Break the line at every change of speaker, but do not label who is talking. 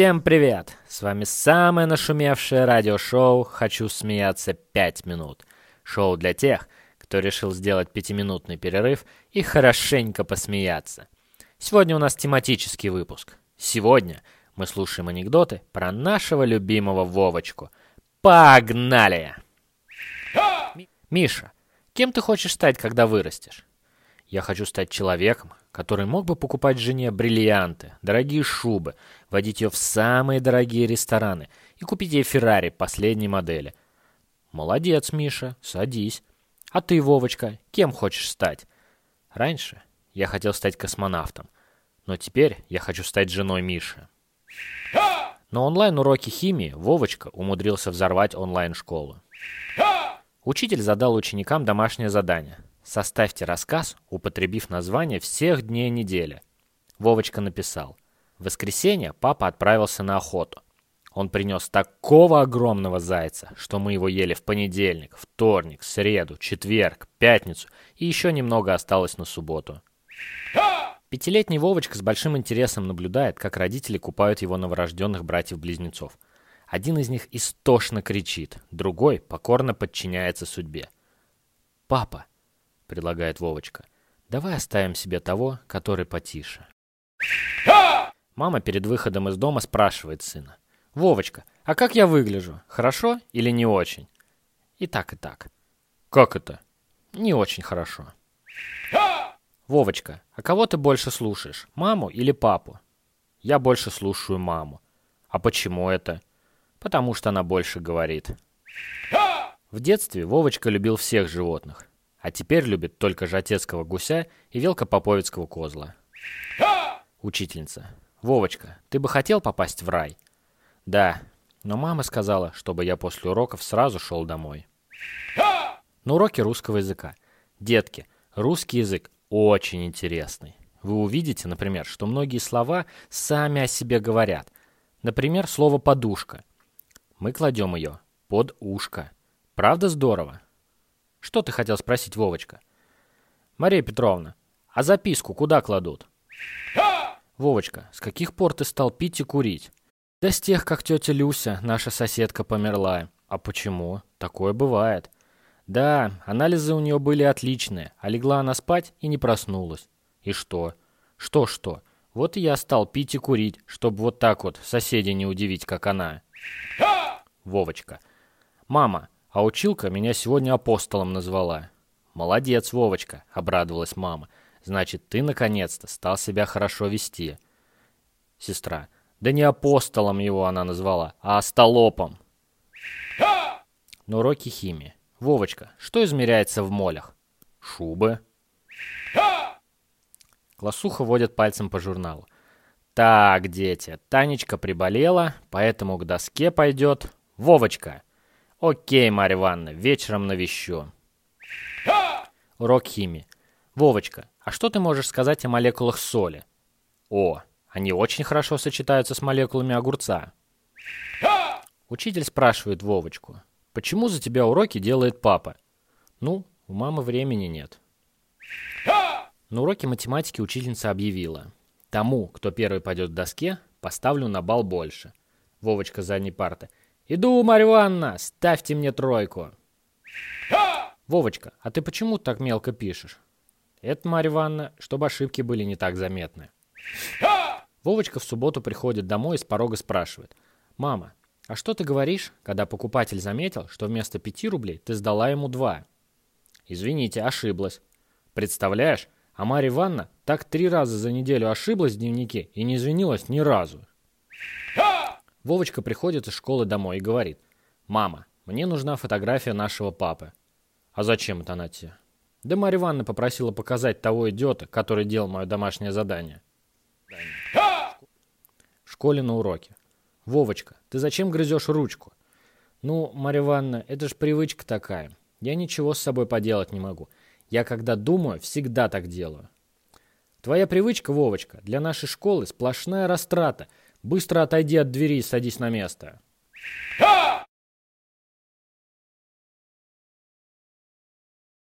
Всем привет! С вами самое нашумевшее радиошоу «Хочу смеяться пять минут». Шоу для тех, кто решил сделать пятиминутный перерыв и хорошенько посмеяться. Сегодня у нас тематический выпуск. Сегодня мы слушаем анекдоты про нашего любимого Вовочку. Погнали! Миша, кем ты хочешь стать, когда вырастешь? Я хочу стать человеком, который мог бы покупать жене бриллианты, дорогие шубы, водить ее в самые дорогие рестораны и купить ей Феррари последней модели. Молодец, Миша, садись. А ты, Вовочка, кем хочешь стать? Раньше я хотел стать космонавтом, но теперь я хочу стать женой Миши. На онлайн-уроке химии Вовочка умудрился взорвать онлайн-школу. Учитель задал ученикам домашнее задание. Составьте рассказ, употребив название всех дней недели. Вовочка написал. В воскресенье папа отправился на охоту. Он принес такого огромного зайца, что мы его ели в понедельник, вторник, среду, четверг, пятницу и еще немного осталось на субботу. Пятилетний Вовочка с большим интересом наблюдает, как родители купают его новорожденных братьев-близнецов. Один из них истошно кричит, другой покорно подчиняется судьбе. «Папа», — предлагает Вовочка, — «давай оставим себе того, который потише». Мама перед выходом из дома спрашивает сына. «Вовочка, а как я выгляжу? Хорошо или не очень?» «И так, и так». «Как это?» «Не очень хорошо». «Вовочка, а кого ты больше слушаешь, маму или папу?» «Я больше слушаю маму». «А почему это?» потому что она больше говорит. В детстве Вовочка любил всех животных, а теперь любит только жатецкого гуся и велкопоповицкого козла. Учительница. «Вовочка, ты бы хотел попасть в рай?» «Да, но мама сказала, чтобы я после уроков сразу шел домой». На уроке русского языка. Детки, русский язык очень интересный. Вы увидите, например, что многие слова сами о себе говорят. Например, слово «подушка». Мы кладем ее под ушко. Правда здорово? Что ты хотел спросить, Вовочка? Мария Петровна, а записку куда кладут? Вовочка, с каких пор ты стал пить и курить? Да с тех, как тетя Люся, наша соседка, померла. А почему? Такое бывает. Да, анализы у нее были отличные, а легла она спать и не проснулась. И что? Что-что? Вот и я стал пить и курить, чтобы вот так вот соседей не удивить, как она. Вовочка. «Мама, а училка меня сегодня апостолом назвала». «Молодец, Вовочка», — обрадовалась мама. «Значит, ты наконец-то стал себя хорошо вести». Сестра. «Да не апостолом его она назвала, а остолопом». На уроке химии. «Вовочка, что измеряется в молях?» «Шубы». Классуха водит пальцем по журналу. «Так, дети, Танечка приболела, поэтому к доске пойдет Вовочка. Окей, Марья Ивановна, вечером навещу. Урок химии. Вовочка, а что ты можешь сказать о молекулах соли? О, они очень хорошо сочетаются с молекулами огурца. Учитель спрашивает Вовочку. Почему за тебя уроки делает папа? Ну, у мамы времени нет. На уроке математики учительница объявила. Тому, кто первый пойдет к доске, поставлю на бал больше. Вовочка задней парты. «Иду, Марья Ивановна, ставьте мне тройку!» «Вовочка, а ты почему так мелко пишешь?» «Это, Марья Ивановна, чтобы ошибки были не так заметны». Вовочка в субботу приходит домой и с порога спрашивает. «Мама, а что ты говоришь, когда покупатель заметил, что вместо пяти рублей ты сдала ему два?» «Извините, ошиблась». «Представляешь, а Марья Ивановна так три раза за неделю ошиблась в дневнике и не извинилась ни разу». Вовочка приходит из школы домой и говорит. «Мама, мне нужна фотография нашего папы». «А зачем это она тебе?» «Да Марья Ивановна попросила показать того идиота, который делал мое домашнее задание». В школе на уроке. «Вовочка, ты зачем грызешь ручку?» «Ну, Марья Ивановна, это ж привычка такая. Я ничего с собой поделать не могу. Я когда думаю, всегда так делаю». «Твоя привычка, Вовочка, для нашей школы сплошная растрата – Быстро отойди от двери и садись на место.